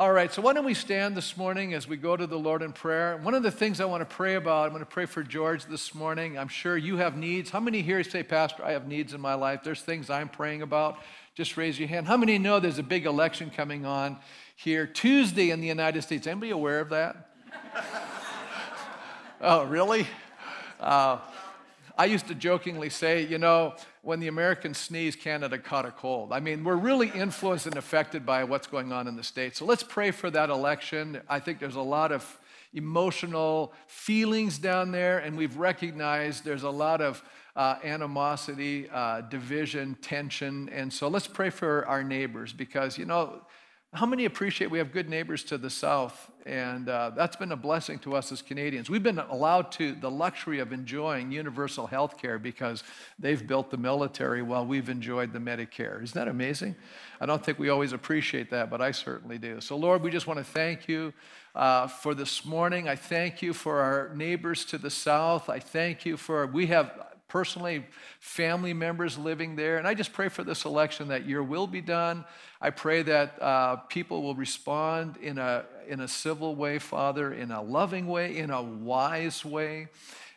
All right, so why don't we stand this morning as we go to the Lord in prayer? One of the things I want to pray about, I'm going to pray for George this morning. I'm sure you have needs. How many here say, Pastor, I have needs in my life? There's things I'm praying about. Just raise your hand. How many know there's a big election coming on here Tuesday in the United States? Anybody aware of that? oh, really? Uh, I used to jokingly say, you know, when the Americans sneeze, Canada caught a cold. I mean, we're really influenced and affected by what's going on in the States. So let's pray for that election. I think there's a lot of emotional feelings down there, and we've recognized there's a lot of uh, animosity, uh, division, tension. And so let's pray for our neighbors because, you know, how many appreciate we have good neighbors to the south? And uh, that's been a blessing to us as Canadians. We've been allowed to the luxury of enjoying universal health care because they've built the military while we've enjoyed the Medicare. Isn't that amazing? I don't think we always appreciate that, but I certainly do. So, Lord, we just want to thank you uh, for this morning. I thank you for our neighbors to the south. I thank you for, we have personally family members living there. And I just pray for this election that your will be done. I pray that uh, people will respond in a, in a civil way, Father, in a loving way, in a wise way.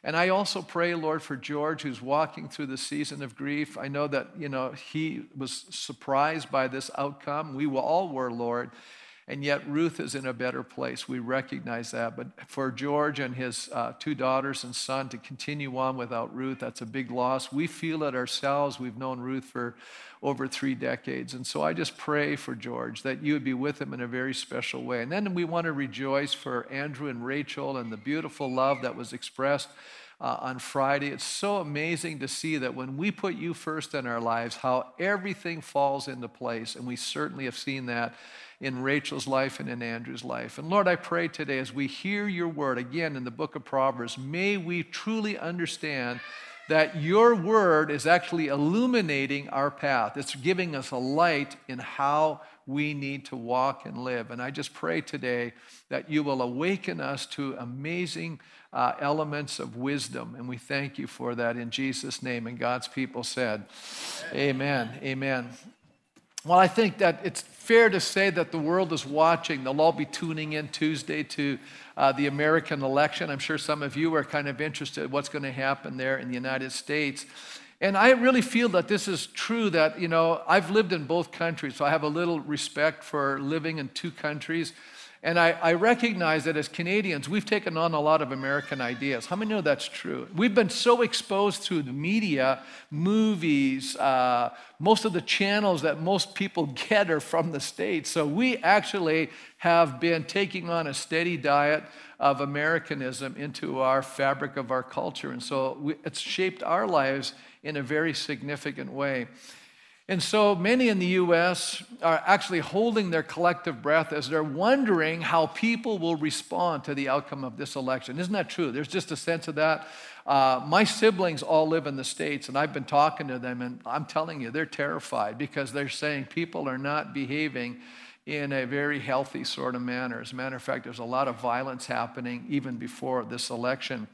And I also pray, Lord, for George, who's walking through the season of grief. I know that, you know, he was surprised by this outcome. We all were, Lord. And yet, Ruth is in a better place. We recognize that. But for George and his uh, two daughters and son to continue on without Ruth, that's a big loss. We feel it ourselves. We've known Ruth for over three decades. And so I just pray for George that you would be with him in a very special way. And then we want to rejoice for Andrew and Rachel and the beautiful love that was expressed. Uh, on Friday. It's so amazing to see that when we put you first in our lives, how everything falls into place. And we certainly have seen that in Rachel's life and in Andrew's life. And Lord, I pray today as we hear your word again in the book of Proverbs, may we truly understand that your word is actually illuminating our path. It's giving us a light in how we need to walk and live. And I just pray today that you will awaken us to amazing uh, elements of wisdom. And we thank you for that in Jesus' name. And God's people said, Amen. Amen. Well, I think that it's fair to say that the world is watching. They'll all be tuning in Tuesday to uh, the American election. I'm sure some of you are kind of interested what's going to happen there in the United States. And I really feel that this is true that, you know, I've lived in both countries, so I have a little respect for living in two countries. And I, I, recognize that as Canadians, we've taken on a lot of American ideas. How many know that's true? We've been so exposed to the media, movies, uh, most of the channels that most people get are from the States. So we actually have been taking on a steady diet of Americanism into our fabric of our culture. And so we, it's shaped our lives in a very significant way. And so many in the US are actually holding their collective breath as they're wondering how people will respond to the outcome of this election. Isn't that true? There's just a sense of that. Uh, my siblings all live in the States, and I've been talking to them, and I'm telling you, they're terrified because they're saying people are not behaving in a very healthy sort of manner. As a matter of fact, there's a lot of violence happening even before this election.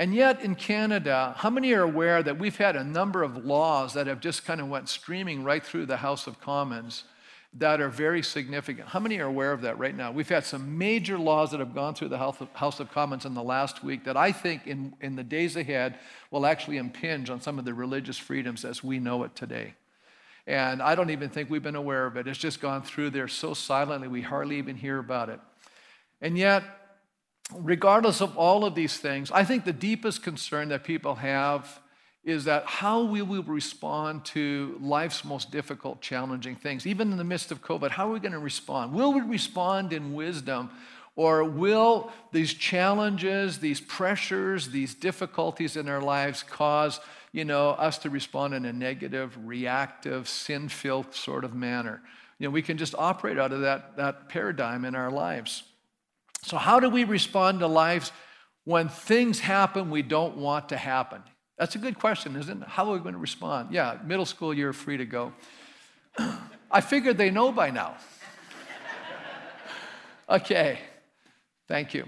And yet in Canada, how many are aware that we've had a number of laws that have just kind of went streaming right through the House of Commons that are very significant? How many are aware of that right now? We've had some major laws that have gone through the House of Commons in the last week that I think in, in the days ahead will actually impinge on some of the religious freedoms as we know it today. And I don't even think we've been aware of it. It's just gone through there so silently, we hardly even hear about it. And yet, regardless of all of these things, I think the deepest concern that people have is that how will we will respond to life's most difficult, challenging things, even in the midst of COVID. How are we going to respond? Will we respond in wisdom? Or will these challenges, these pressures, these difficulties in our lives cause, you know, us to respond in a negative, reactive, sin-filled sort of manner? You know, we can just operate out of that, that paradigm in our lives. So, how do we respond to life when things happen we don't want to happen? That's a good question, isn't it? How are we going to respond? Yeah, middle school, you're free to go. I figured they know by now. okay, thank you.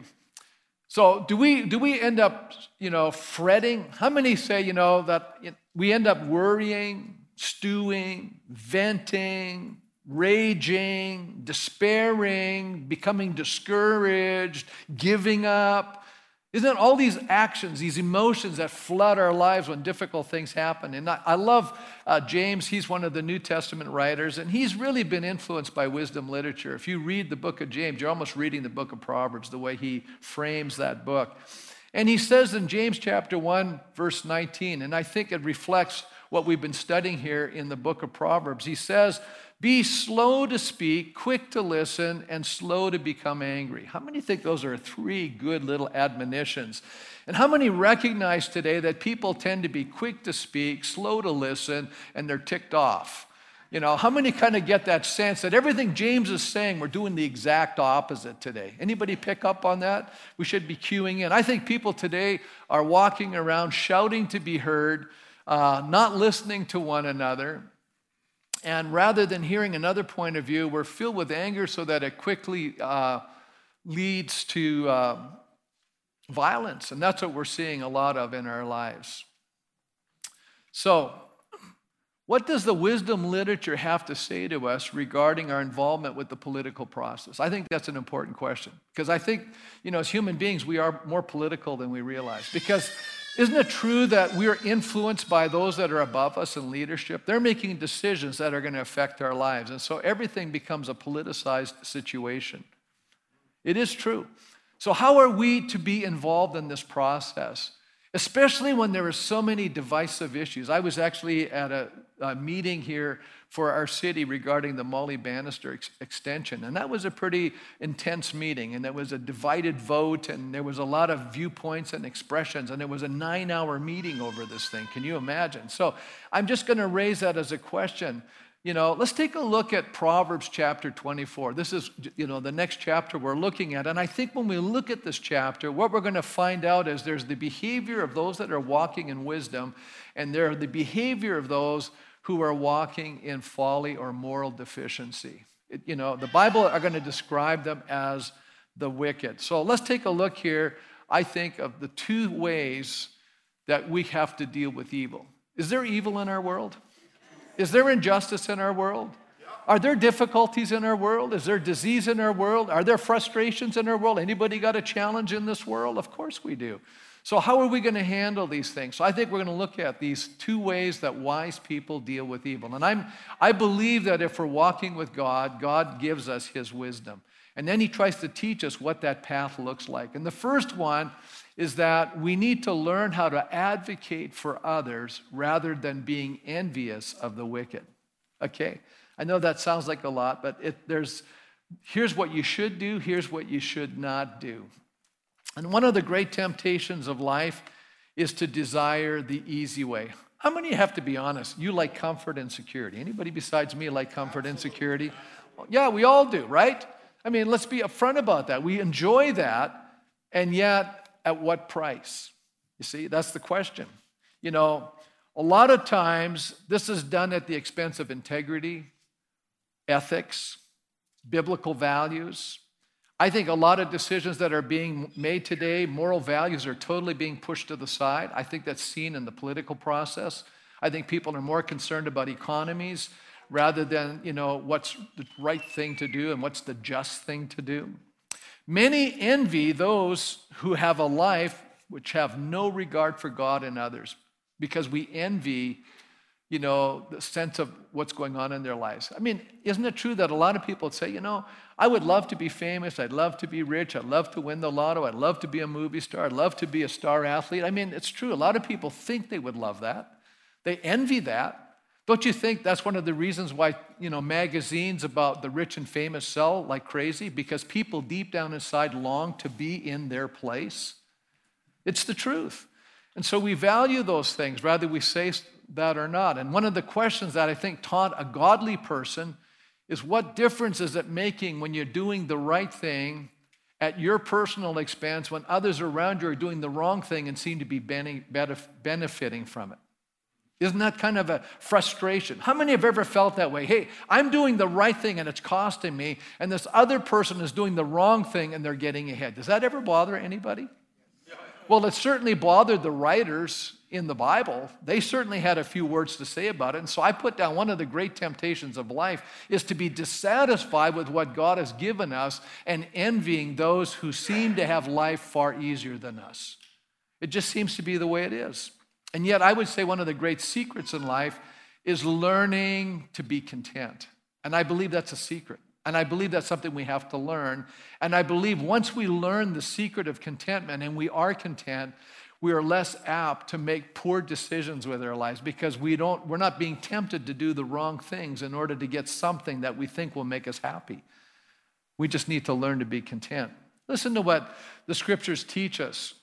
So, do we, do we end up, you know, fretting? How many say, you know, that we end up worrying, stewing, venting, raging, despairing, becoming discouraged, giving up. Isn't it all these actions, these emotions that flood our lives when difficult things happen? And I, I love uh, James. He's one of the New Testament writers, and he's really been influenced by wisdom literature. If you read the book of James, you're almost reading the book of Proverbs, the way he frames that book. And he says in James chapter 1, verse 19, and I think it reflects what we've been studying here in the book of Proverbs. He says, Be slow to speak, quick to listen, and slow to become angry. How many think those are three good little admonitions? And how many recognize today that people tend to be quick to speak, slow to listen, and they're ticked off? You know, how many kind of get that sense that everything James is saying, we're doing the exact opposite today? Anybody pick up on that? We should be queuing in. I think people today are walking around shouting to be heard, uh, not listening to one another. And rather than hearing another point of view, we're filled with anger so that it quickly uh, leads to uh, violence. And that's what we're seeing a lot of in our lives. So, what does the wisdom literature have to say to us regarding our involvement with the political process? I think that's an important question because I think, you know, as human beings, we are more political than we realize. Because isn't it true that we are influenced by those that are above us in leadership? They're making decisions that are going to affect our lives. And so everything becomes a politicized situation. It is true. So, how are we to be involved in this process? Especially when there are so many divisive issues. I was actually at a uh, meeting here for our city regarding the Molly Banister ex- extension. And that was a pretty intense meeting. And there was a divided vote, and there was a lot of viewpoints and expressions. And it was a nine hour meeting over this thing. Can you imagine? So I'm just going to raise that as a question. You know, let's take a look at Proverbs chapter 24. This is, you know, the next chapter we're looking at. And I think when we look at this chapter, what we're going to find out is there's the behavior of those that are walking in wisdom, and there are the behavior of those who are walking in folly or moral deficiency. It, you know, the Bible are going to describe them as the wicked. So let's take a look here, I think, of the two ways that we have to deal with evil. Is there evil in our world? Is there injustice in our world? Are there difficulties in our world? Is there disease in our world? Are there frustrations in our world? Anybody got a challenge in this world? Of course we do. So, how are we going to handle these things? So, I think we're going to look at these two ways that wise people deal with evil. And I'm, I believe that if we're walking with God, God gives us his wisdom. And then he tries to teach us what that path looks like. And the first one is that we need to learn how to advocate for others rather than being envious of the wicked. Okay? I know that sounds like a lot, but it, there's, here's what you should do, here's what you should not do. And one of the great temptations of life is to desire the easy way. How many have to be honest? You like comfort and security. Anybody besides me like comfort and security? Yeah, we all do, right? I mean, let's be upfront about that. We enjoy that, and yet at what price? You see, that's the question. You know, a lot of times this is done at the expense of integrity, ethics, biblical values, I think a lot of decisions that are being made today, moral values are totally being pushed to the side. I think that's seen in the political process. I think people are more concerned about economies rather than, you know, what's the right thing to do and what's the just thing to do. Many envy those who have a life which have no regard for God and others because we envy you know, the sense of what's going on in their lives. I mean, isn't it true that a lot of people say, you know, I would love to be famous, I'd love to be rich, I'd love to win the lotto, I'd love to be a movie star, I'd love to be a star athlete. I mean, it's true. A lot of people think they would love that. They envy that. Don't you think that's one of the reasons why, you know, magazines about the rich and famous sell like crazy? Because people deep down inside long to be in their place. It's the truth. And so we value those things, rather we say that or not. And one of the questions that I think taught a godly person is what difference is it making when you're doing the right thing at your personal expense when others around you are doing the wrong thing and seem to be benefiting from it? Isn't that kind of a frustration? How many have ever felt that way? Hey, I'm doing the right thing and it's costing me, and this other person is doing the wrong thing and they're getting ahead. Does that ever bother anybody? Well, it certainly bothered the writers in the Bible, they certainly had a few words to say about it. And so I put down one of the great temptations of life is to be dissatisfied with what God has given us and envying those who seem to have life far easier than us. It just seems to be the way it is. And yet, I would say one of the great secrets in life is learning to be content. And I believe that's a secret. And I believe that's something we have to learn. And I believe once we learn the secret of contentment and we are content, we are less apt to make poor decisions with our lives because we don't, we're not being tempted to do the wrong things in order to get something that we think will make us happy. We just need to learn to be content. Listen to what the scriptures teach us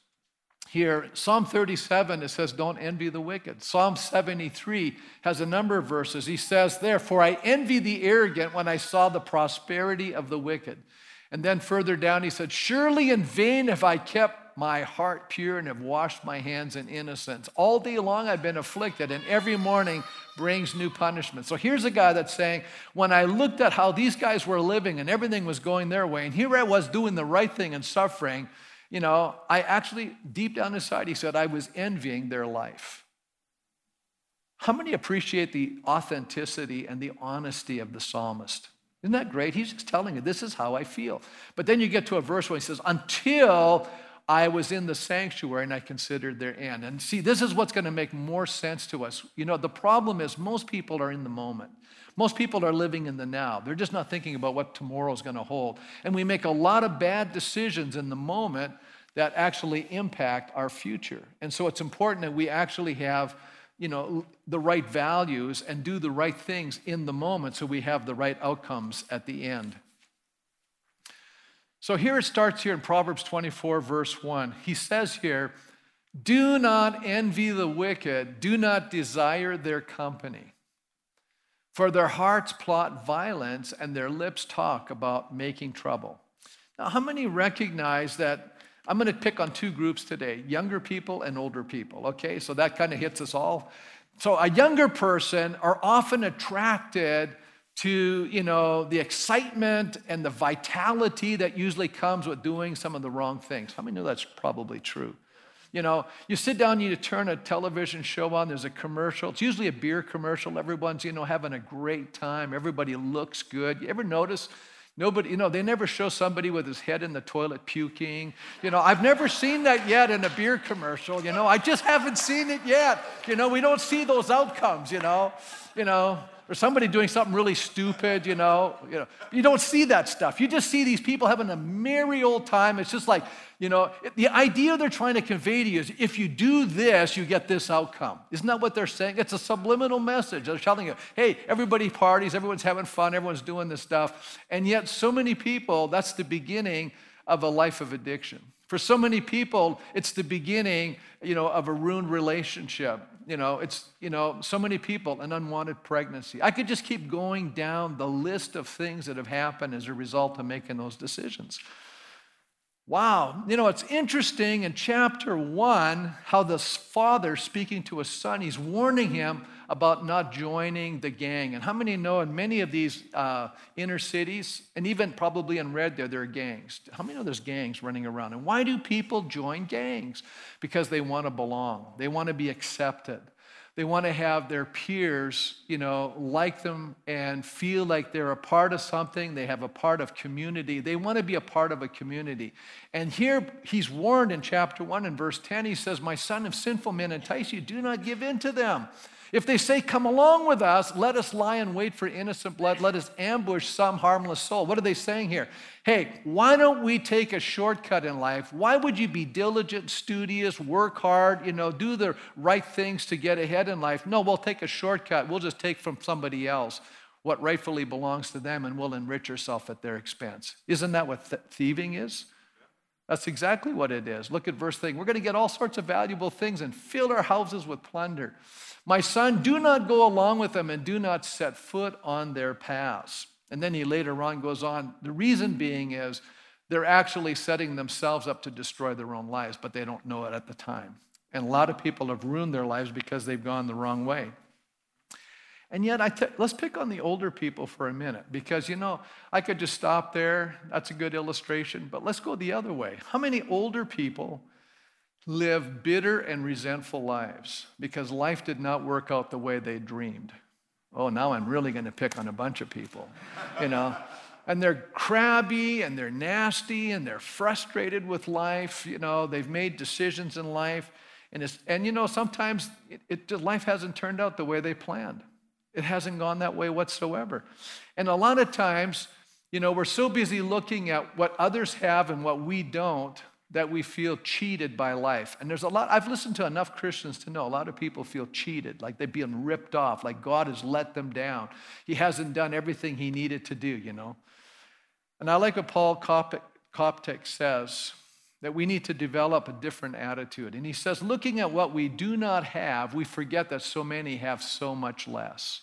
here. Psalm 37, it says, Don't envy the wicked. Psalm 73 has a number of verses. He says, Therefore, I envy the arrogant when I saw the prosperity of the wicked. And then further down, he said, Surely in vain have I kept my heart pure and have washed my hands in innocence. All day long I've been afflicted, and every morning brings new punishment. So here's a guy that's saying, when I looked at how these guys were living and everything was going their way, and here I was doing the right thing and suffering, you know, I actually, deep down inside, he said, I was envying their life. How many appreciate the authenticity and the honesty of the psalmist? Isn't that great? He's just telling you, this is how I feel. But then you get to a verse where he says, until I was in the sanctuary and I considered their end. And see, this is what's going to make more sense to us. You know, the problem is most people are in the moment. Most people are living in the now. They're just not thinking about what tomorrow is going to hold. And we make a lot of bad decisions in the moment that actually impact our future. And so it's important that we actually have, you know, the right values and do the right things in the moment so we have the right outcomes at the end. So here it starts here in Proverbs 24, verse 1. He says here, Do not envy the wicked, do not desire their company. For their hearts plot violence and their lips talk about making trouble. Now, how many recognize that? I'm going to pick on two groups today younger people and older people, okay? So that kind of hits us all. So, a younger person are often attracted to you know the excitement and the vitality that usually comes with doing some of the wrong things how many know that's probably true you know you sit down you turn a television show on there's a commercial it's usually a beer commercial everyone's you know having a great time everybody looks good you ever notice Nobody, you know, they never show somebody with his head in the toilet puking. You know, I've never seen that yet in a beer commercial. You know, I just haven't seen it yet. You know, we don't see those outcomes, you know. You know, or somebody doing something really stupid, you know, you know, you don't see that stuff. You just see these people having a merry old time. It's just like, you know, the idea they're trying to convey to you is if you do this, you get this outcome. Isn't that what they're saying? It's a subliminal message. They're telling you, hey, everybody parties, everyone's having fun, everyone's doing this stuff. And yet, so many people, that's the beginning of a life of addiction. For so many people, it's the beginning, you know, of a ruined relationship you know, it's, you know, so many people, an unwanted pregnancy. I could just keep going down the list of things that have happened as a result of making those decisions. Wow. You know, it's interesting in chapter one how the father speaking to his son, he's warning him about not joining the gang. And how many know in many of these uh, inner cities, and even probably in Red Deer, there are gangs. How many know there's gangs running around? And why do people join gangs? Because they want to belong, they want to be accepted. They want to have their peers, you know, like them and feel like they're a part of something. They have a part of community. They want to be a part of a community. And here he's warned in chapter 1 and verse 10, he says, My son, if sinful men entice you, do not give in to them. If they say, Come along with us, let us lie and wait for innocent blood, let us ambush some harmless soul. What are they saying here? Hey, why don't we take a shortcut in life? Why would you be diligent, studious, work hard, you know, do the right things to get ahead in life? No, we'll take a shortcut. We'll just take from somebody else what rightfully belongs to them and we'll enrich ourselves at their expense. Isn't that what th- thieving is? That's exactly what it is. Look at verse 3. We're going to get all sorts of valuable things and fill our houses with plunder. My son, do not go along with them and do not set foot on their paths. And then he later on goes on. The reason being is they're actually setting themselves up to destroy their own lives, but they don't know it at the time. And a lot of people have ruined their lives because they've gone the wrong way. And yet, I t- let's pick on the older people for a minute because, you know, I could just stop there. That's a good illustration. But let's go the other way. How many older people live bitter and resentful lives because life did not work out the way they dreamed. Oh, now I'm really going to pick on a bunch of people, you know. and they're crabby and they're nasty and they're frustrated with life. You know, they've made decisions in life. And, it's, and you know, sometimes it, it, life hasn't turned out the way they planned. It hasn't gone that way whatsoever. And a lot of times, you know, we're so busy looking at what others have and what we don't that we feel cheated by life. And there's a lot, I've listened to enough Christians to know a lot of people feel cheated, like they're being ripped off, like God has let them down. He hasn't done everything he needed to do, you know. And I like what Paul Koptak says that we need to develop a different attitude. And he says, looking at what we do not have, we forget that so many have so much less.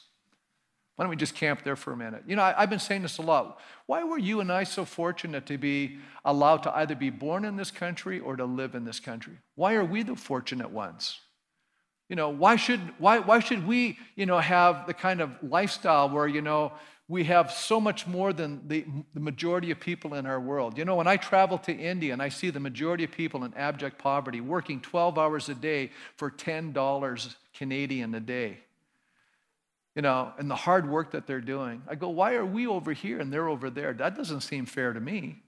Why don't we just camp there for a minute? You know, I, have been saying this a lot. Why were you and I so fortunate to be allowed to either be born in this country or to live in this country? Why are we the fortunate ones? You know, why should, why, why should we, you know, have the kind of lifestyle where, you know, we have so much more than the, the majority of people in our world. You know, when I travel to India and I see the majority of people in abject poverty working 12 hours a day for $10 Canadian a day you know, and the hard work that they're doing. I go, why are we over here and they're over there? That doesn't seem fair to me.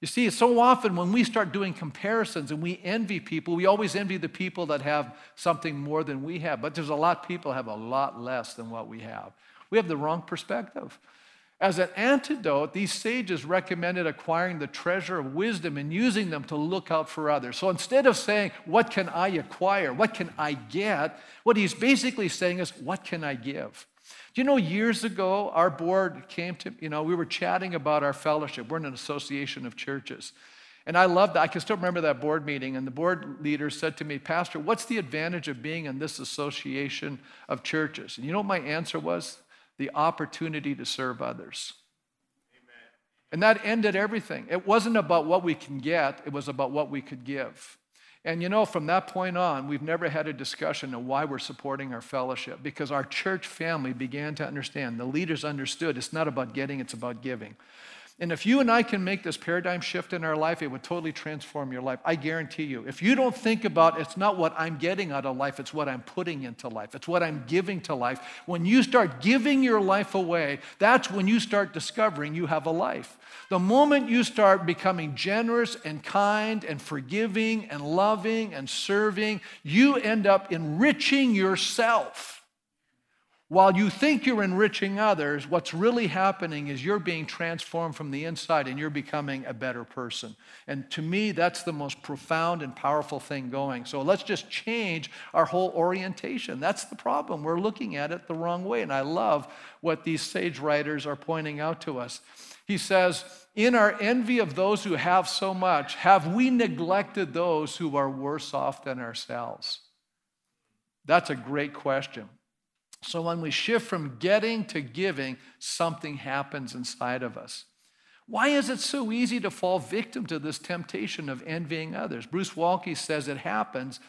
You see, so often when we start doing comparisons and we envy people, we always envy the people that have something more than we have. But there's a lot of people have a lot less than what we have. We have the wrong perspective. As an antidote, these sages recommended acquiring the treasure of wisdom and using them to look out for others. So instead of saying, What can I acquire? What can I get? What he's basically saying is, What can I give? Do you know years ago, our board came to, you know, we were chatting about our fellowship. We're in an association of churches. And I love that. I can still remember that board meeting. And the board leader said to me, Pastor, what's the advantage of being in this association of churches? And you know what my answer was? The opportunity to serve others. Amen. And that ended everything. It wasn't about what we can get, it was about what we could give. And you know, from that point on, we've never had a discussion of why we're supporting our fellowship because our church family began to understand. The leaders understood it's not about getting, it's about giving. And if you and I can make this paradigm shift in our life, it would totally transform your life. I guarantee you. If you don't think about it's not what I'm getting out of life, it's what I'm putting into life, it's what I'm giving to life. When you start giving your life away, that's when you start discovering you have a life. The moment you start becoming generous and kind and forgiving and loving and serving, you end up enriching yourself. While you think you're enriching others, what's really happening is you're being transformed from the inside and you're becoming a better person. And to me, that's the most profound and powerful thing going. So let's just change our whole orientation. That's the problem. We're looking at it the wrong way. And I love what these sage writers are pointing out to us. He says, In our envy of those who have so much, have we neglected those who are worse off than ourselves? That's a great question. So when we shift from getting to giving, something happens inside of us. Why is it so easy to fall victim to this temptation of envying others? Bruce Waltke says it happens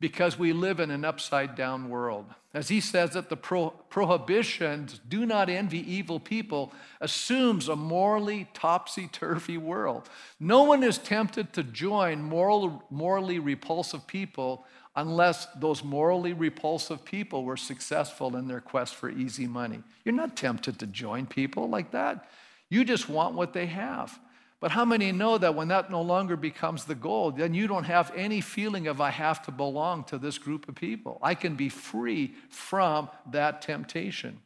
because we live in an upside down world. As he says that the pro- prohibitions, do not envy evil people, assumes a morally topsy turvy world. No one is tempted to join moral, morally repulsive people unless those morally repulsive people were successful in their quest for easy money. You're not tempted to join people like that. You just want what they have. But how many know that when that no longer becomes the goal, then you don't have any feeling of, I have to belong to this group of people? I can be free from that temptation.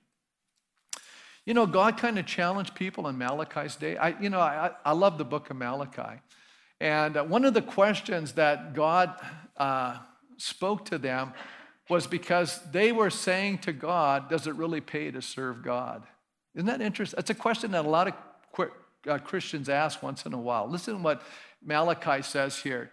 You know, God kind of challenged people in Malachi's day. I, you know, I, I love the book of Malachi. And uh, one of the questions that God uh, spoke to them was because they were saying to God, Does it really pay to serve God? Isn't that interesting? That's a question that a lot of uh, Christians ask once in a while. Listen to what Malachi says here.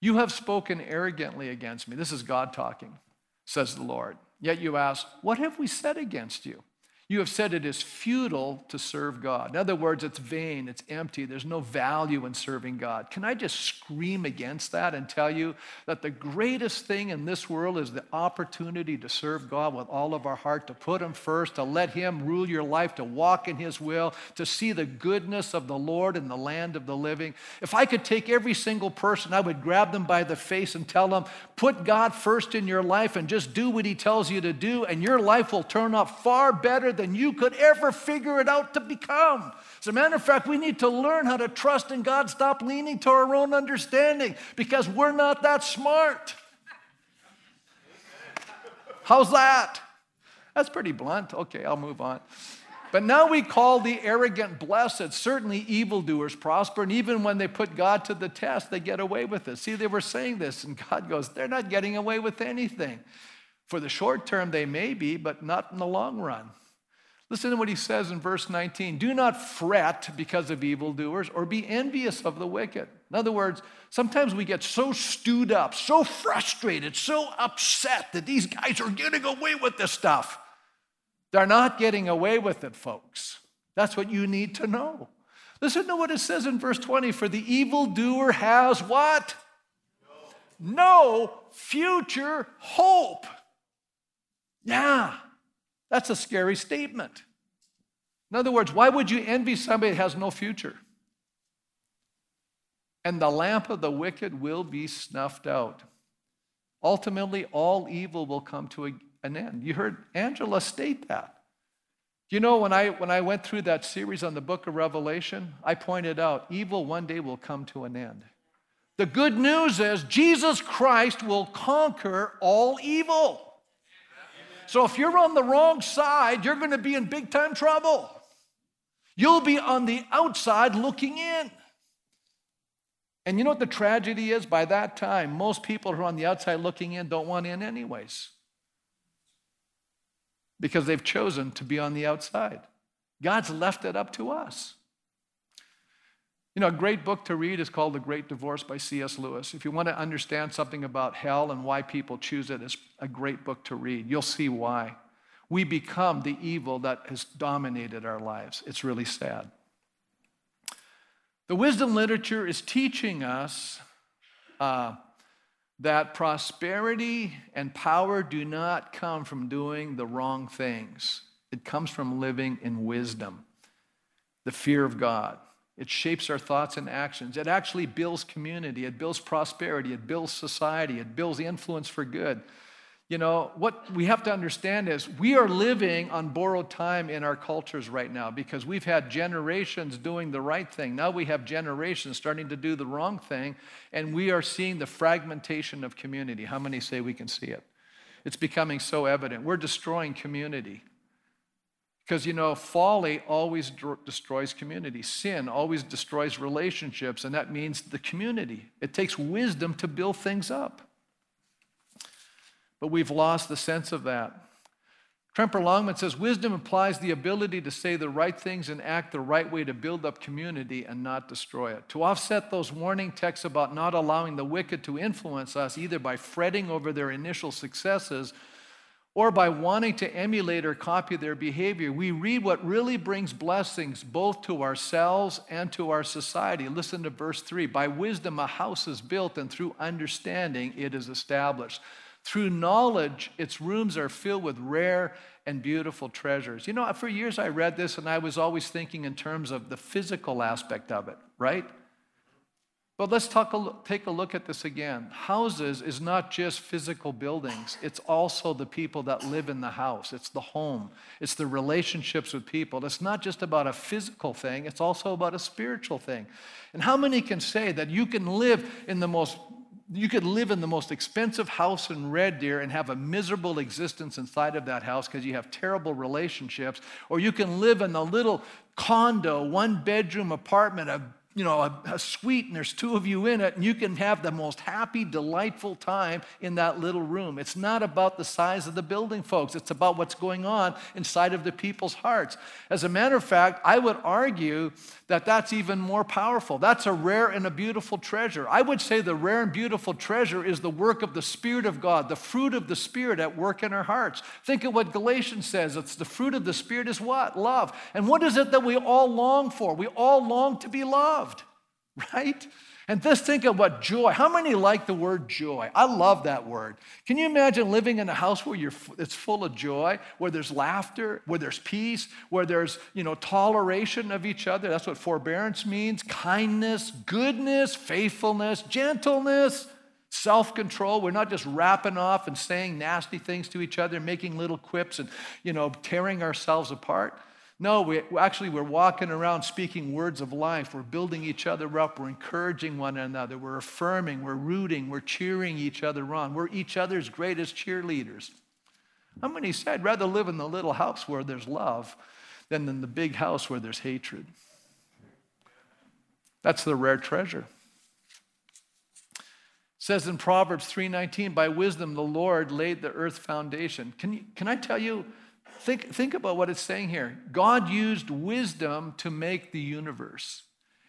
You have spoken arrogantly against me. This is God talking, says the Lord. Yet you ask, What have we said against you? You have said it is futile to serve God. In other words, it's vain, it's empty, there's no value in serving God. Can I just scream against that and tell you that the greatest thing in this world is the opportunity to serve God with all of our heart, to put Him first, to let Him rule your life, to walk in His will, to see the goodness of the Lord in the land of the living? If I could take every single person, I would grab them by the face and tell them, put God first in your life and just do what He tells you to do, and your life will turn out far better than you could ever figure it out to become. As a matter of fact, we need to learn how to trust in God, stop leaning to our own understanding because we're not that smart. How's that? That's pretty blunt. Okay, I'll move on. But now we call the arrogant blessed. Certainly, evildoers prosper, and even when they put God to the test, they get away with it. See, they were saying this, and God goes, They're not getting away with anything. For the short term, they may be, but not in the long run. Listen to what he says in verse 19 Do not fret because of evildoers or be envious of the wicked. In other words, sometimes we get so stewed up, so frustrated, so upset that these guys are getting away with this stuff. They're not getting away with it, folks. That's what you need to know. Listen to what it says in verse 20 For the evildoer has what? No, no future hope. Yeah. That's a scary statement. In other words, why would you envy somebody that has no future? And the lamp of the wicked will be snuffed out. Ultimately, all evil will come to an end. You heard Angela state that. You know, when I, when I went through that series on the book of Revelation, I pointed out evil one day will come to an end. The good news is Jesus Christ will conquer all evil. So if you're on the wrong side, you're going to be in big time trouble. You'll be on the outside looking in. And you know what the tragedy is? By that time, most people who are on the outside looking in don't want in, anyways, because they've chosen to be on the outside. God's left it up to us. You know, a great book to read is called The Great Divorce by C.S. Lewis. If you want to understand something about hell and why people choose it, it's a great book to read. You'll see why. We become the evil that has dominated our lives. It's really sad. The wisdom literature is teaching us uh, that prosperity and power do not come from doing the wrong things, it comes from living in wisdom, the fear of God. It shapes our thoughts and actions. It actually builds community. It builds prosperity. It builds society. It builds influence for good. You know, what we have to understand is we are living on borrowed time in our cultures right now because we've had generations doing the right thing. Now we have generations starting to do the wrong thing, and we are seeing the fragmentation of community. How many say we can see it? It's becoming so evident. We're destroying community. Because, you know, folly always destroys community. Sin always destroys relationships, and that means the community. It takes wisdom to build things up. But we've lost the sense of that. Tremper Longman says wisdom implies the ability to say the right things and act the right way to build up community and not destroy it. To offset those warning texts about not allowing the wicked to influence us, either by fretting over their initial successes or by wanting to emulate or copy their behavior, we read what really brings blessings both to ourselves and to our society. Listen to verse 3 By wisdom, a house is built, and through understanding, it is established. Through knowledge, its rooms are filled with rare and beautiful treasures. You know, for years I read this and I was always thinking in terms of the physical aspect of it, right? But let's a, take a look at this again. Houses is not just physical buildings, it's also the people that live in the house. It's the home, it's the relationships with people. It's not just about a physical thing, it's also about a spiritual thing. And how many can say that you can live in the most you could live in the most expensive house in Red Deer and have a miserable existence inside of that house because you have terrible relationships, or you can live in a little condo, one bedroom apartment, a you know, a, a, suite and there's two of you in it, and you can have the most happy, delightful time in that little room. It's not about the size of the building, folks. It's about what's going on inside of the people's hearts. As a matter of fact, I would argue that that's even more powerful. That's a rare and a beautiful treasure. I would say the rare and beautiful treasure is the work of the Spirit of God, the fruit of the Spirit at work in our hearts. Think of what Galatians says. It's the fruit of the Spirit is what? Love. And what is it that we all long for? We all long to be loved right? And just think of what joy. How many like the word joy? I love that word. Can you imagine living in a house where you're, it's full of joy, where there's laughter, where there's peace, where there's you know toleration of each other? That's what forbearance means. Kindness, goodness, faithfulness, gentleness, self-control. We're not just rapping off and saying nasty things to each other, making little quips and you know tearing ourselves apart. No, we actually we're walking around speaking words of life. We're building each other up. We're encouraging one another. We're affirming. We're rooting. We're cheering each other on. We're each other's greatest cheerleaders. How many say I'd rather live in the little house where there's love than in the big house where there's hatred? That's the rare treasure. It says in Proverbs 3:19, by wisdom the Lord laid the earth foundation. Can, you, can I tell you? Think, think about what it's saying here. God used wisdom to make the universe,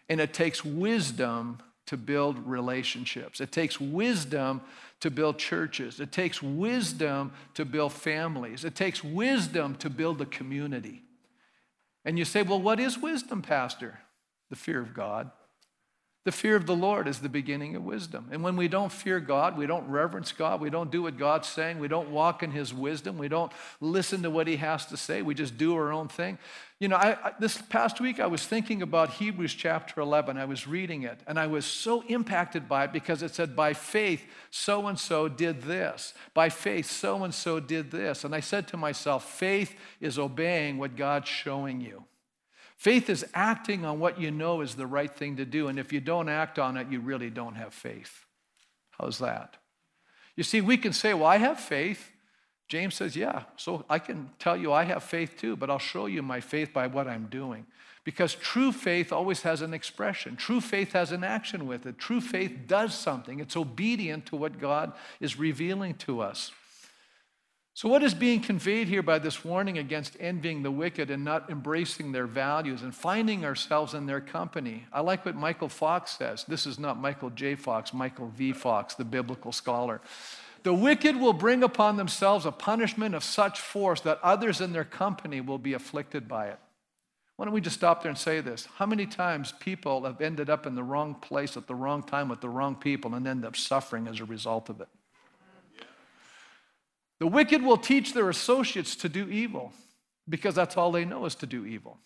and it takes wisdom to build relationships. It takes wisdom to build churches. It takes wisdom to build families. It takes wisdom to build a community. And you say, well, what is wisdom, Pastor? The fear of God. The fear of the Lord is the beginning of wisdom. And when we don't fear God, we don't reverence God, we don't do what God's saying, we don't walk in His wisdom, we don't listen to what He has to say, we just do our own thing. You know, I, I, this past week I was thinking about Hebrews chapter 11. I was reading it, and I was so impacted by it because it said, By faith, so and so did this. By faith, so and so did this. And I said to myself, Faith is obeying what God's showing you. Faith is acting on what you know is the right thing to do. And if you don't act on it, you really don't have faith. How's that? You see, we can say, Well, I have faith. James says, Yeah, so I can tell you I have faith too, but I'll show you my faith by what I'm doing. Because true faith always has an expression. True faith has an action with it. True faith does something, it's obedient to what God is revealing to us. So, what is being conveyed here by this warning against envying the wicked and not embracing their values and finding ourselves in their company? I like what Michael Fox says. This is not Michael J. Fox, Michael V. Fox, the biblical scholar. The wicked will bring upon themselves a punishment of such force that others in their company will be afflicted by it. Why don't we just stop there and say this? How many times people have ended up in the wrong place at the wrong time with the wrong people and end up suffering as a result of it? The wicked will teach their associates to do evil because that's all they know is to do evil.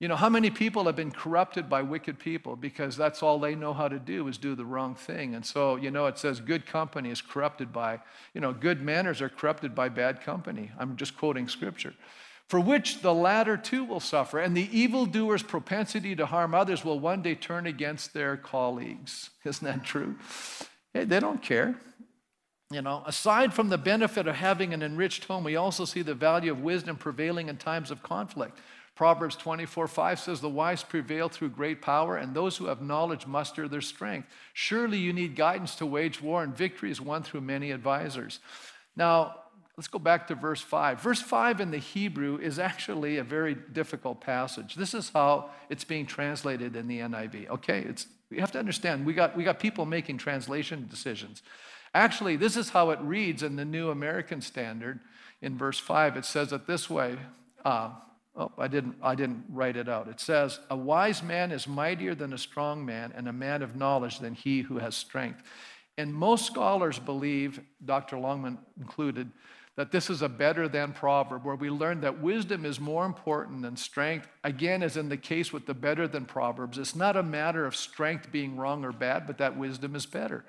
You know, how many people have been corrupted by wicked people because that's all they know how to do is do the wrong thing. And so, you know, it says good company is corrupted by, you know, good manners are corrupted by bad company. I'm just quoting scripture. For which the latter too will suffer, and the evildoer's propensity to harm others will one day turn against their colleagues. Isn't that true? Hey, they don't care. You know, aside from the benefit of having an enriched home, we also see the value of wisdom prevailing in times of conflict. Proverbs 24 5 says, The wise prevail through great power, and those who have knowledge muster their strength. Surely you need guidance to wage war, and victory is won through many advisors. Now, let's go back to verse 5. Verse 5 in the Hebrew is actually a very difficult passage. This is how it's being translated in the NIV. Okay, it's, you have to understand, we got, we got people making translation decisions. Actually, this is how it reads in the New American Standard. In verse 5, it says it this way. Uh, oh, I didn't, I didn't write it out. It says, A wise man is mightier than a strong man, and a man of knowledge than he who has strength. And most scholars believe, Dr. Longman included, that this is a better than proverb, where we learn that wisdom is more important than strength. Again, as in the case with the better than proverbs, it's not a matter of strength being wrong or bad, but that wisdom is better.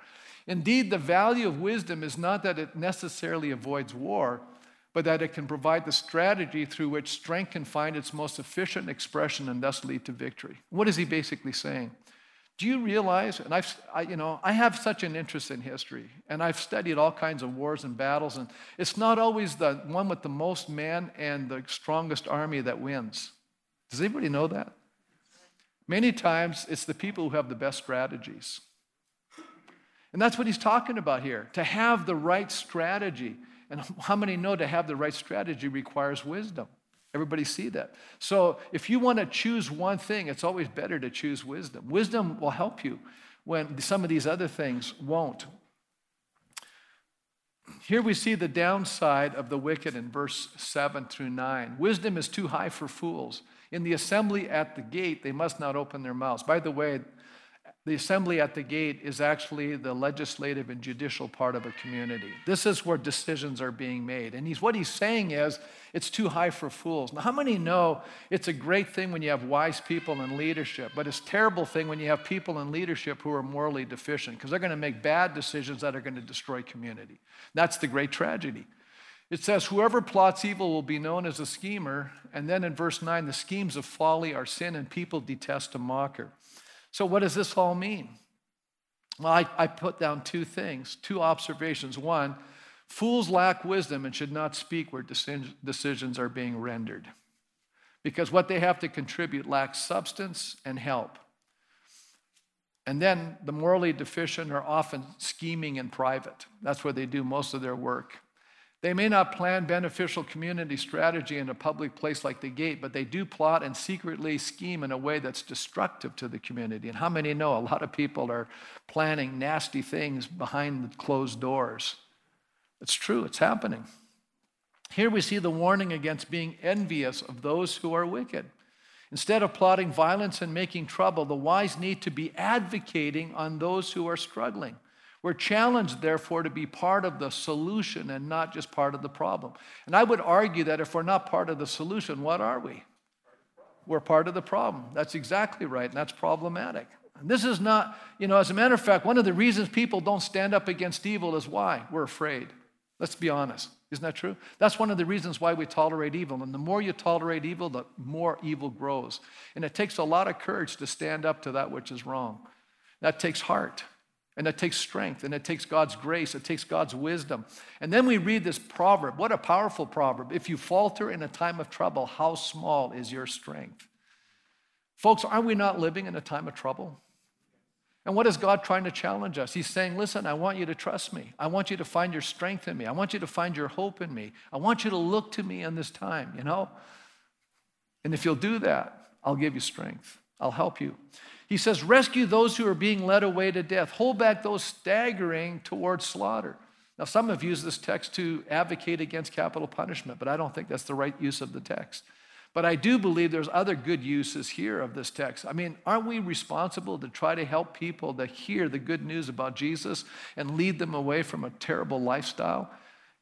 Indeed, the value of wisdom is not that it necessarily avoids war, but that it can provide the strategy through which strength can find its most efficient expression and thus lead to victory. What is he basically saying? Do you realize, and I've, I, you know, I have such an interest in history, and I've studied all kinds of wars and battles, and it's not always the one with the most men and the strongest army that wins. Does anybody know that? Many times, it's the people who have the best strategies. And that's what he's talking about here to have the right strategy. And how many know to have the right strategy requires wisdom? Everybody see that. So if you want to choose one thing, it's always better to choose wisdom. Wisdom will help you when some of these other things won't. Here we see the downside of the wicked in verse 7 through 9. Wisdom is too high for fools. In the assembly at the gate, they must not open their mouths. By the way, the assembly at the gate is actually the legislative and judicial part of a community. This is where decisions are being made. And he's, what he's saying is it's too high for fools. Now, how many know it's a great thing when you have wise people in leadership, but it's a terrible thing when you have people in leadership who are morally deficient because they're going to make bad decisions that are going to destroy community. That's the great tragedy. It says, Whoever plots evil will be known as a schemer. And then in verse 9, the schemes of folly are sin, and people detest a mocker. So, what does this all mean? Well, I, I put down two things, two observations. One, fools lack wisdom and should not speak where decisions are being rendered because what they have to contribute lacks substance and help. And then the morally deficient are often scheming in private. That's where they do most of their work. They may not plan beneficial community strategy in a public place like the gate, but they do plot and secretly scheme in a way that's destructive to the community. And how many know a lot of people are planning nasty things behind the closed doors? It's true, it's happening. Here we see the warning against being envious of those who are wicked. Instead of plotting violence and making trouble, the wise need to be advocating on those who are struggling. We're challenged, therefore, to be part of the solution and not just part of the problem. And I would argue that if we're not part of the solution, what are we? We're part of the problem. That's exactly right, and that's problematic. And this is not, you know, as a matter of fact, one of the reasons people don't stand up against evil is why? We're afraid. Let's be honest. Isn't that true? That's one of the reasons why we tolerate evil. And the more you tolerate evil, the more evil grows. And it takes a lot of courage to stand up to that which is wrong. That takes heart. And it takes strength and it takes God's grace, it takes God's wisdom. And then we read this proverb. What a powerful proverb. If you falter in a time of trouble, how small is your strength? Folks, are we not living in a time of trouble? And what is God trying to challenge us? He's saying, Listen, I want you to trust me. I want you to find your strength in me. I want you to find your hope in me. I want you to look to me in this time, you know? And if you'll do that, I'll give you strength. I'll help you. He says, Rescue those who are being led away to death, hold back those staggering towards slaughter. Now, some have used this text to advocate against capital punishment, but I don't think that's the right use of the text. But I do believe there's other good uses here of this text. I mean, aren't we responsible to try to help people to hear the good news about Jesus and lead them away from a terrible lifestyle?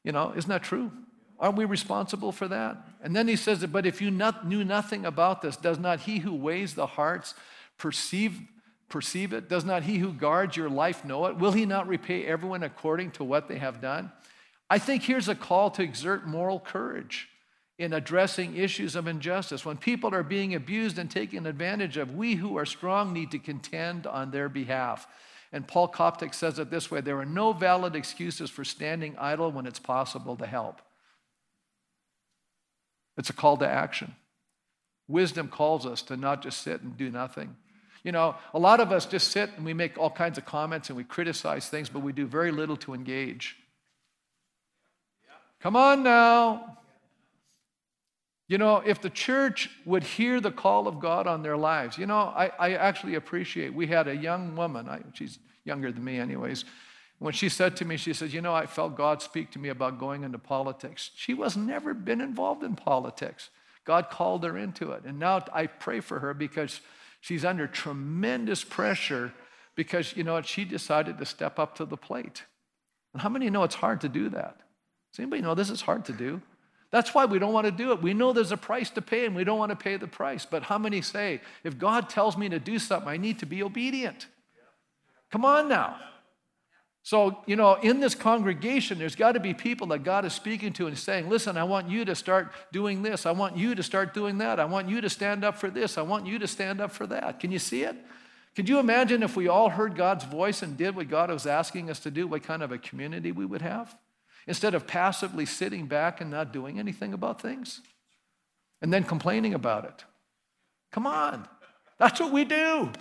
You know, isn't that true? Aren't we responsible for that? And then he says, But if you not, knew nothing about this, does not he who weighs the hearts perceive, perceive it? Does not he who guards your life know it? Will he not repay everyone according to what they have done? I think here's a call to exert moral courage in addressing issues of injustice. When people are being abused and taken advantage of, we who are strong need to contend on their behalf. And Paul Koptak says it this way there are no valid excuses for standing idle when it's possible to help. It's a call to action. Wisdom calls us to not just sit and do nothing. You know, a lot of us just sit and we make all kinds of comments and we criticize things, but we do very little to engage. Come on now. You know, if the church would hear the call of God on their lives, you know, I, I actually appreciate. We had a young woman, I, she's younger than me, anyways. When she said to me, she said, You know, I felt God speak to me about going into politics. She was never been involved in politics. God called her into it. And now I pray for her because She's under tremendous pressure because, you know, what, she decided to step up to the plate. And how many know it's hard to do that? Does anybody know this is hard to do? That's why we don't want to do it. We know there's a price to pay and we don't want to pay the price. But how many say, if God tells me to do something, I need to be obedient? Come on now. So, you know, in this congregation, there's got to be people that God is speaking to and saying, listen, I want you to start doing this. I want you to start doing that. I want you to stand up for this. I want you to stand up for that. Can you see it? Could you imagine if we all heard God's voice and did what God was asking us to do, what kind of a community we would have? Instead of passively sitting back and not doing anything about things and then complaining about it. Come on. That's what we do.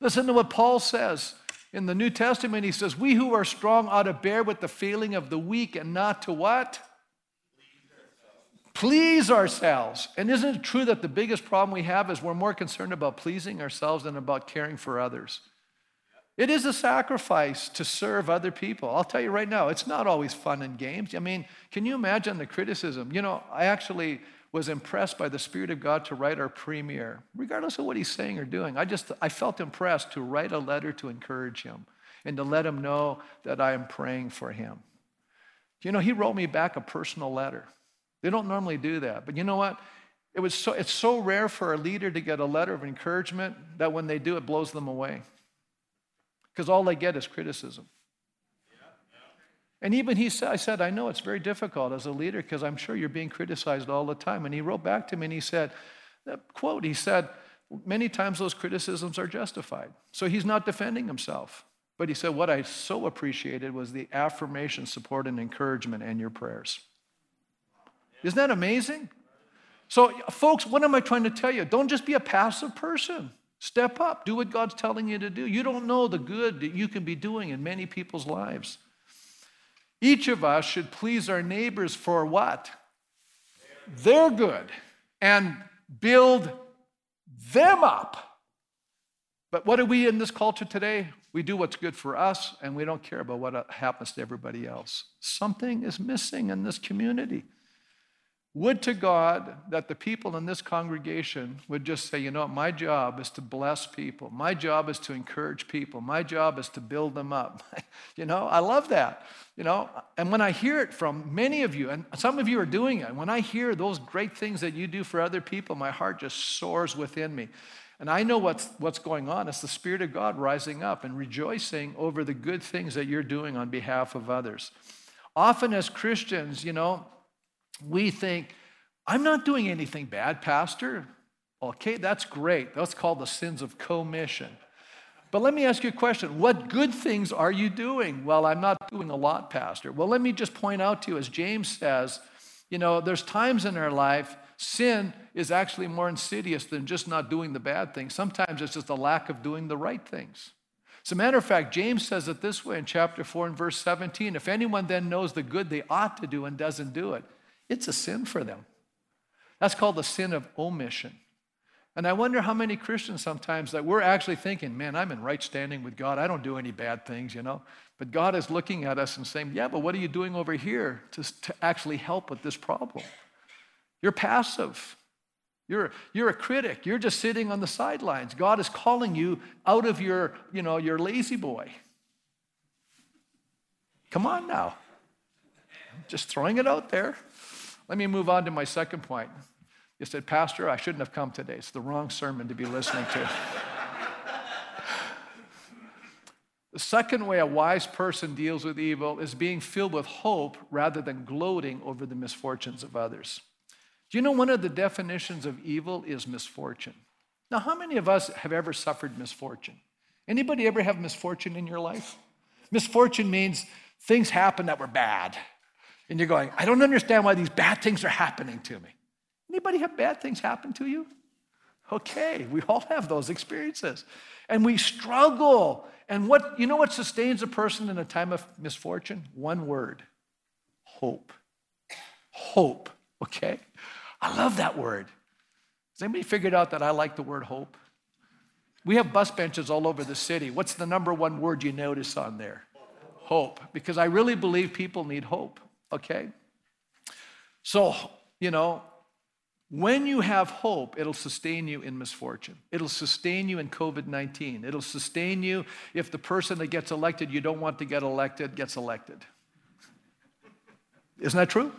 Listen to what Paul says in the New Testament. He says, We who are strong ought to bear with the failing of the weak and not to what? Please ourselves. And isn't it true that the biggest problem we have is we're more concerned about pleasing ourselves than about caring for others? It is a sacrifice to serve other people. I'll tell you right now, it's not always fun and games. I mean, can you imagine the criticism? You know, I actually was impressed by the Spirit of God to write our premier, regardless of what he's saying or doing. I just, I felt impressed to write a letter to encourage him and to let him know that I am praying for him. You know, he wrote me back a personal letter. They don't normally do that. But you know what? It was so, it's so rare for a leader to get a letter of encouragement that when they do, it blows them away because all they get is criticism. And even he said, I said, I know it's very difficult as a leader because I'm sure you're being criticized all the time. And he wrote back to me and he said, quote, he said, many times those criticisms are justified. So he's not defending himself. But he said, what I so appreciated was the affirmation, support, and encouragement and your prayers. Isn't that amazing? So, folks, what am I trying to tell you? Don't just be a passive person. Step up, do what God's telling you to do. You don't know the good that you can be doing in many people's lives. Each of us should please our neighbors for what? Their good and build them up. But what do we in this culture today? We do what's good for us and we don't care about what happens to everybody else. Something is missing in this community. Would to God that the people in this congregation would just say, you know what, my job is to bless people. My job is to encourage people. My job is to build them up. you know, I love that. You know, and when I hear it from many of you, and some of you are doing it, when I hear those great things that you do for other people, my heart just soars within me. And I know what's, what's going on. It's the Spirit of God rising up and rejoicing over the good things that you're doing on behalf of others. Often, as Christians, you know, we think, I'm not doing anything bad, Pastor. Okay, that's great. That's called the sins of commission. But let me ask you a question. What good things are you doing? Well, I'm not doing a lot, Pastor. Well, let me just point out to you, as James says, you know, there's times in our life sin is actually more insidious than just not doing the bad things. Sometimes it's just a lack of doing the right things. As a matter of fact, James says it this way in chapter 4 and verse 17 if anyone then knows the good they ought to do and doesn't do it, it's a sin for them. That's called the sin of omission. And I wonder how many Christians sometimes that we're actually thinking, man, I'm in right standing with God. I don't do any bad things, you know. But God is looking at us and saying, yeah, but what are you doing over here to, to actually help with this problem? You're passive. You're, you're a critic. You're just sitting on the sidelines. God is calling you out of your, you know, your lazy boy. Come on now. Just throwing it out there. Let me move on to my second point. You said, Pastor, I shouldn't have come today. It's the wrong sermon to be listening to. the second way a wise person deals with evil is being filled with hope rather than gloating over the misfortunes of others. Do you know one of the definitions of evil is misfortune? Now, how many of us have ever suffered misfortune? Anybody ever have misfortune in your life? Misfortune means things happen that were bad and you're going, I don't understand why these bad things are happening to me. Anybody have bad things happen to you? Okay, we all have those experiences. And we struggle. And what you know what sustains a person in a time of misfortune? One word. Hope. Hope. Okay? I love that word. Has anybody figured out that I like the word hope? We have bus benches all over the city. What's the number one word you notice on there? Hope. Because I really believe people need hope. Okay? So, you know, when you have hope, it'll sustain you in misfortune. It'll sustain you in COVID 19. It'll sustain you if the person that gets elected you don't want to get elected gets elected. Isn't that true?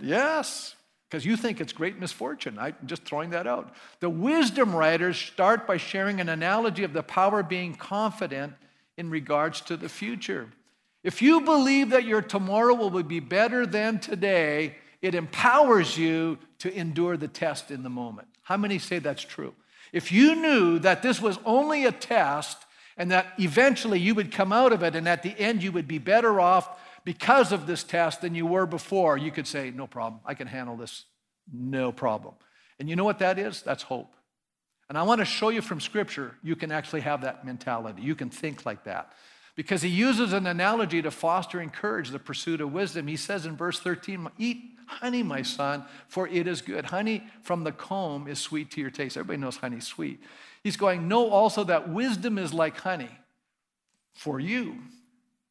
Yes, because you think it's great misfortune. I'm just throwing that out. The wisdom writers start by sharing an analogy of the power being confident in regards to the future. If you believe that your tomorrow will be better than today, it empowers you to endure the test in the moment. How many say that's true? If you knew that this was only a test and that eventually you would come out of it and at the end you would be better off because of this test than you were before, you could say, No problem, I can handle this, no problem. And you know what that is? That's hope. And I want to show you from Scripture, you can actually have that mentality. You can think like that. Because he uses an analogy to foster and encourage the pursuit of wisdom. He says in verse 13, Eat honey, my son, for it is good. Honey from the comb is sweet to your taste. Everybody knows honey's sweet. He's going, Know also that wisdom is like honey for you.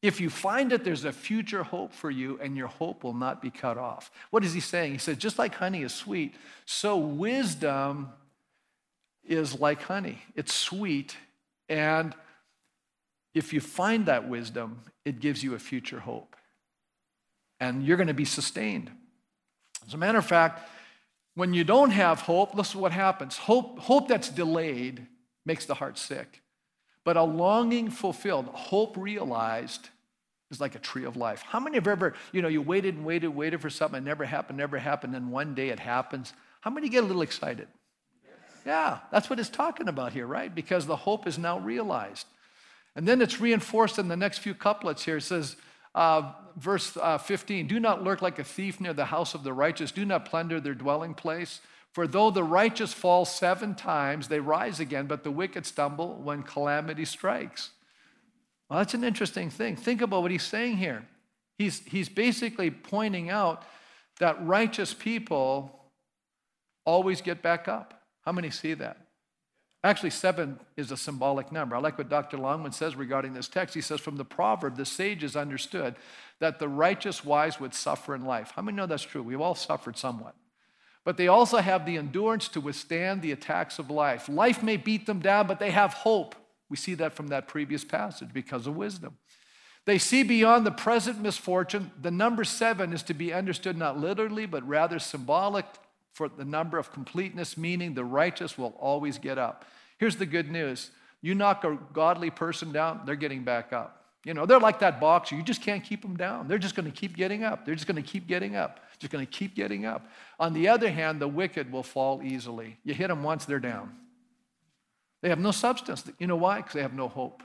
If you find it, there's a future hope for you, and your hope will not be cut off. What is he saying? He says, just like honey is sweet, so wisdom is like honey. It's sweet, and if you find that wisdom, it gives you a future hope. And you're going to be sustained. As a matter of fact, when you don't have hope, listen what happens. Hope, hope that's delayed makes the heart sick. But a longing fulfilled, hope realized, is like a tree of life. How many have ever, you know, you waited and waited, waited for something, it never happened, never happened, and one day it happens? How many get a little excited? Yeah, that's what it's talking about here, right? Because the hope is now realized. And then it's reinforced in the next few couplets here. It says, uh, verse uh, 15 Do not lurk like a thief near the house of the righteous, do not plunder their dwelling place. For though the righteous fall seven times, they rise again, but the wicked stumble when calamity strikes. Well, that's an interesting thing. Think about what he's saying here. He's, he's basically pointing out that righteous people always get back up. How many see that? Actually, seven is a symbolic number. I like what Dr. Longman says regarding this text. He says, From the proverb, the sages understood that the righteous wise would suffer in life. How many know that's true? We've all suffered somewhat but they also have the endurance to withstand the attacks of life. Life may beat them down, but they have hope. We see that from that previous passage because of wisdom. They see beyond the present misfortune. The number seven is to be understood not literally, but rather symbolic for the number of completeness, meaning the righteous will always get up. Here's the good news you knock a godly person down, they're getting back up. You know, they're like that boxer. You just can't keep them down. They're just going to keep getting up. They're just going to keep getting up. Just going to keep getting up. On the other hand, the wicked will fall easily. You hit them once, they're down. They have no substance. You know why? Because they have no hope.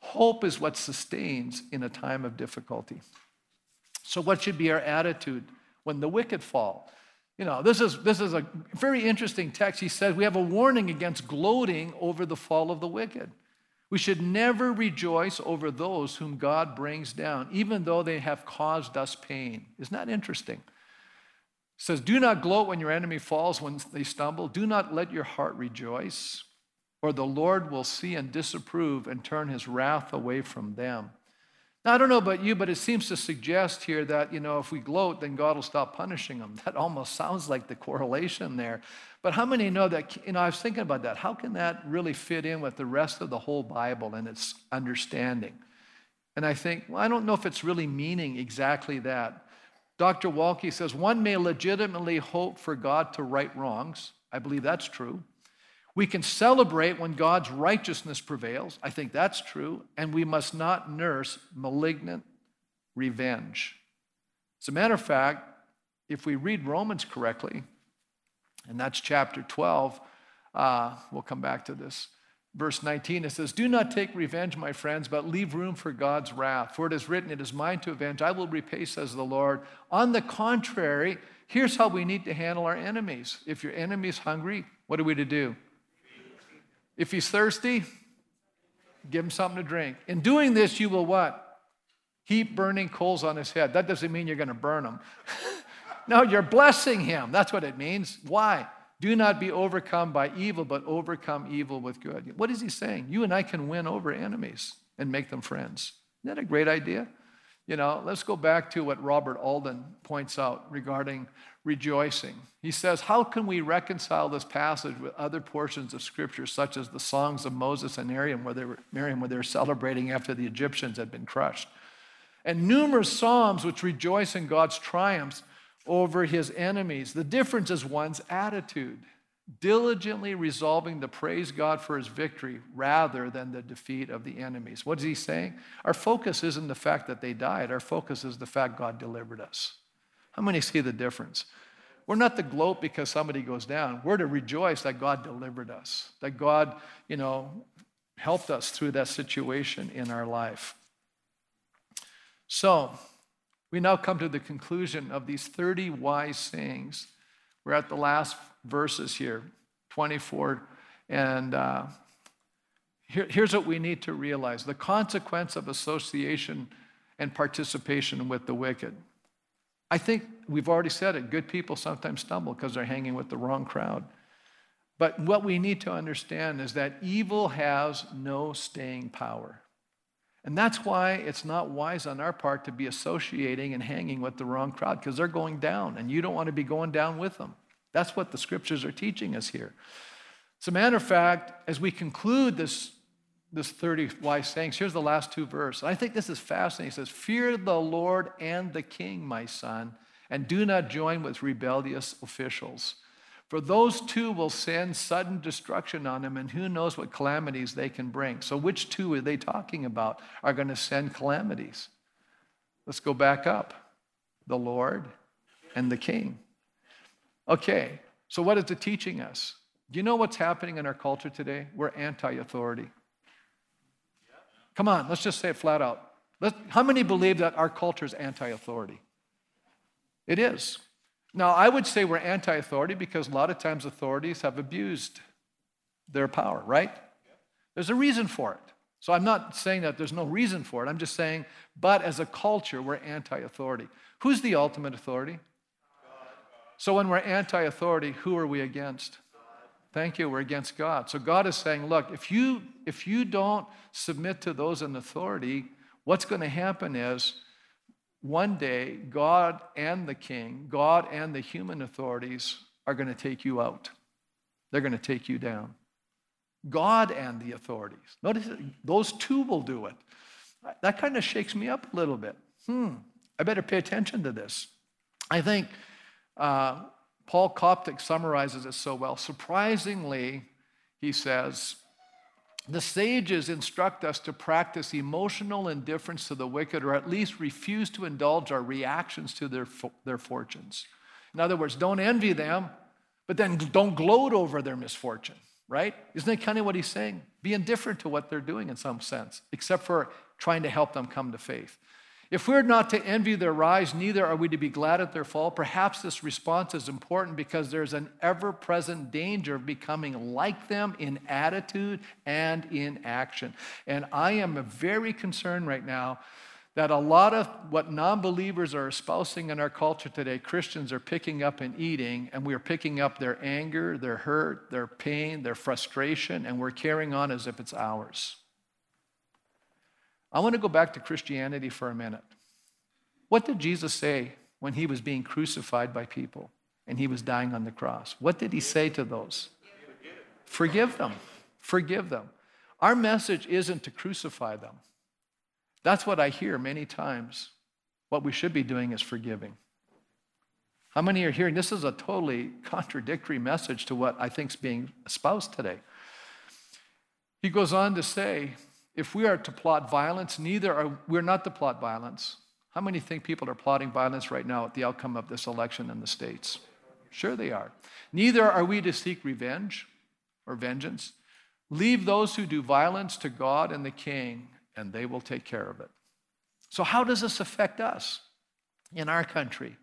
Hope is what sustains in a time of difficulty. So, what should be our attitude when the wicked fall? You know, this is, this is a very interesting text. He says we have a warning against gloating over the fall of the wicked. We should never rejoice over those whom God brings down, even though they have caused us pain. Isn't that interesting? It says, Do not gloat when your enemy falls, when they stumble. Do not let your heart rejoice, or the Lord will see and disapprove and turn his wrath away from them. Now, I don't know about you, but it seems to suggest here that, you know, if we gloat, then God will stop punishing them. That almost sounds like the correlation there. But how many know that, you know, I was thinking about that. How can that really fit in with the rest of the whole Bible and its understanding? And I think, well, I don't know if it's really meaning exactly that. Dr. Waltke says one may legitimately hope for God to right wrongs. I believe that's true. We can celebrate when God's righteousness prevails. I think that's true. And we must not nurse malignant revenge. As a matter of fact, if we read Romans correctly, and that's chapter 12, uh, we'll come back to this. Verse 19, it says, Do not take revenge, my friends, but leave room for God's wrath. For it is written, It is mine to avenge, I will repay, says the Lord. On the contrary, here's how we need to handle our enemies. If your enemy is hungry, what are we to do? If he's thirsty, give him something to drink. In doing this, you will what? Heap burning coals on his head. That doesn't mean you're going to burn him. no, you're blessing him. That's what it means. Why? Do not be overcome by evil, but overcome evil with good. What is he saying? You and I can win over enemies and make them friends. Isn't that a great idea? You know, let's go back to what Robert Alden points out regarding rejoicing. He says, How can we reconcile this passage with other portions of Scripture, such as the songs of Moses and Miriam, where they were, Miriam, where they were celebrating after the Egyptians had been crushed? And numerous psalms which rejoice in God's triumphs over his enemies. The difference is one's attitude, diligently resolving to praise God for his victory rather than the defeat of the enemies. What is he saying? Our focus isn't the fact that they died, our focus is the fact God delivered us. How many see the difference? We're not to gloat because somebody goes down. We're to rejoice that God delivered us, that God, you know, helped us through that situation in our life. So, we now come to the conclusion of these 30 wise sayings. We're at the last verses here. 24. And uh, here, here's what we need to realize the consequence of association and participation with the wicked. I think we've already said it good people sometimes stumble because they're hanging with the wrong crowd. But what we need to understand is that evil has no staying power. And that's why it's not wise on our part to be associating and hanging with the wrong crowd because they're going down and you don't want to be going down with them. That's what the scriptures are teaching us here. As a matter of fact, as we conclude this, this 30 wise sayings, here's the last two verses. I think this is fascinating. He says, Fear the Lord and the king, my son, and do not join with rebellious officials. For those two will send sudden destruction on him, and who knows what calamities they can bring. So, which two are they talking about are going to send calamities? Let's go back up the Lord and the King. Okay, so what is it teaching us? Do you know what's happening in our culture today? We're anti authority. Come on, let's just say it flat out. Let's, how many believe that our culture is anti authority? It is. Now, I would say we're anti authority because a lot of times authorities have abused their power, right? There's a reason for it. So I'm not saying that there's no reason for it. I'm just saying, but as a culture, we're anti authority. Who's the ultimate authority? So when we're anti authority, who are we against? Thank you, we're against God. So God is saying, look, if you if you don't submit to those in authority, what's going to happen is one day, God and the king, God and the human authorities are going to take you out. They're going to take you down. God and the authorities. Notice those two will do it. That kind of shakes me up a little bit. Hmm, I better pay attention to this. I think uh, Paul Koptak summarizes it so well. Surprisingly, he says, the sages instruct us to practice emotional indifference to the wicked, or at least refuse to indulge our reactions to their, their fortunes. In other words, don't envy them, but then don't gloat over their misfortune, right? Isn't that kind of what he's saying? Be indifferent to what they're doing in some sense, except for trying to help them come to faith. If we're not to envy their rise, neither are we to be glad at their fall. Perhaps this response is important because there's an ever present danger of becoming like them in attitude and in action. And I am very concerned right now that a lot of what non believers are espousing in our culture today, Christians are picking up and eating, and we are picking up their anger, their hurt, their pain, their frustration, and we're carrying on as if it's ours. I want to go back to Christianity for a minute. What did Jesus say when he was being crucified by people and he was dying on the cross? What did he say to those? Forgive them. Forgive them. Our message isn't to crucify them. That's what I hear many times. What we should be doing is forgiving. How many are hearing this is a totally contradictory message to what I think is being espoused today? He goes on to say, if we are to plot violence, neither are we're not to plot violence. How many think people are plotting violence right now at the outcome of this election in the States? Sure, they are. Neither are we to seek revenge or vengeance. Leave those who do violence to God and the king, and they will take care of it. So, how does this affect us in our country?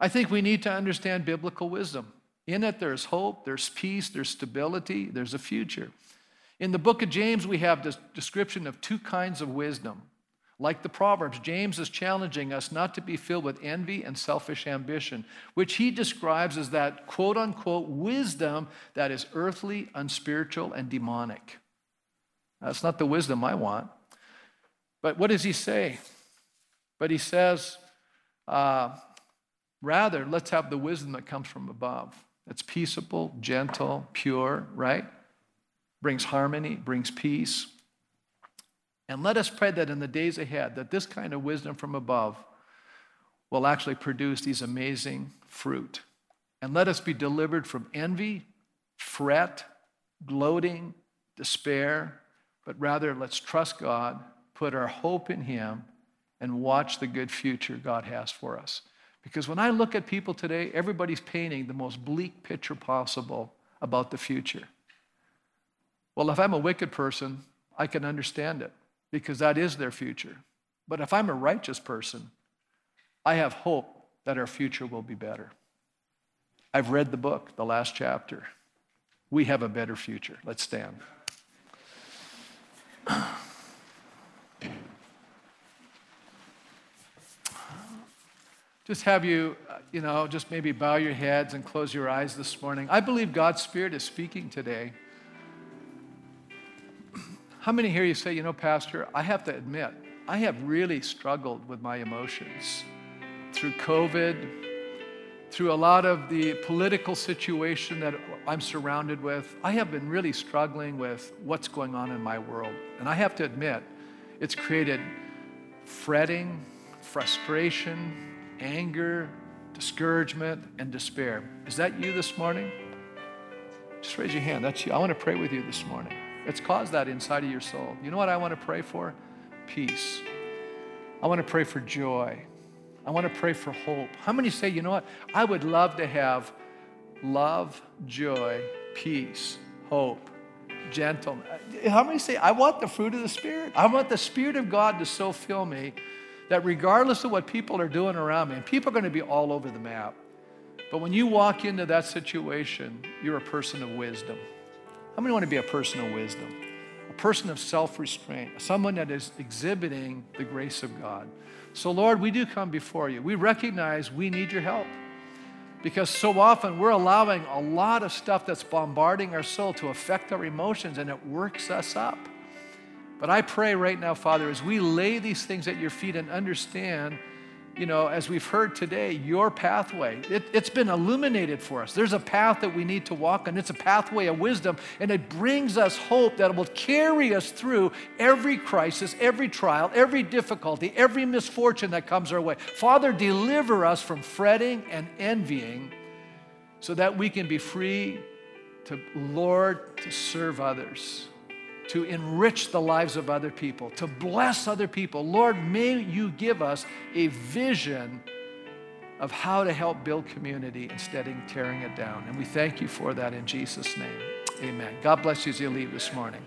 I think we need to understand biblical wisdom. In it, there's hope, there's peace, there's stability, there's a future. In the book of James, we have this description of two kinds of wisdom. Like the Proverbs, James is challenging us not to be filled with envy and selfish ambition, which he describes as that quote unquote wisdom that is earthly, unspiritual, and demonic. That's not the wisdom I want. But what does he say? But he says, uh, rather, let's have the wisdom that comes from above. It's peaceable, gentle, pure, right? Brings harmony, brings peace. And let us pray that in the days ahead, that this kind of wisdom from above will actually produce these amazing fruit. And let us be delivered from envy, fret, gloating, despair, but rather let's trust God, put our hope in Him, and watch the good future God has for us. Because when I look at people today, everybody's painting the most bleak picture possible about the future. Well, if I'm a wicked person, I can understand it because that is their future. But if I'm a righteous person, I have hope that our future will be better. I've read the book, the last chapter. we have a better future. Let's stand. Just have you, uh, you know, just maybe bow your heads and close your eyes this morning. I believe God's Spirit is speaking today. How many here you say, you know, Pastor, I have to admit, I have really struggled with my emotions through COVID, through a lot of the political situation that I'm surrounded with. I have been really struggling with what's going on in my world. And I have to admit, it's created fretting, frustration, anger, discouragement, and despair. Is that you this morning? Just raise your hand. That's you. I want to pray with you this morning. It's caused that inside of your soul. You know what I want to pray for? Peace. I want to pray for joy. I want to pray for hope. How many say, you know what? I would love to have love, joy, peace, hope, gentleness. How many say, I want the fruit of the Spirit? I want the Spirit of God to so fill me that regardless of what people are doing around me, and people are going to be all over the map, but when you walk into that situation, you're a person of wisdom. How many want to be a person of wisdom? A person of self restraint, someone that is exhibiting the grace of God. So, Lord, we do come before you. We recognize we need your help because so often we're allowing a lot of stuff that's bombarding our soul to affect our emotions and it works us up. But I pray right now, Father, as we lay these things at your feet and understand you know, as we've heard today, your pathway. It, has been illuminated for us. There's a path that we need to walk on. It's a pathway of wisdom, and it brings us hope that will carry us through every crisis, every trial, every difficulty, every misfortune that comes our way. Father, deliver us from fretting and envying so that we can be free to, Lord, to serve others to enrich the lives of other people, to bless other people. Lord, may you give us a vision of how to help build community instead of tearing it down. And we thank you for that in Jesus' name. Amen. God bless you as you leave this morning.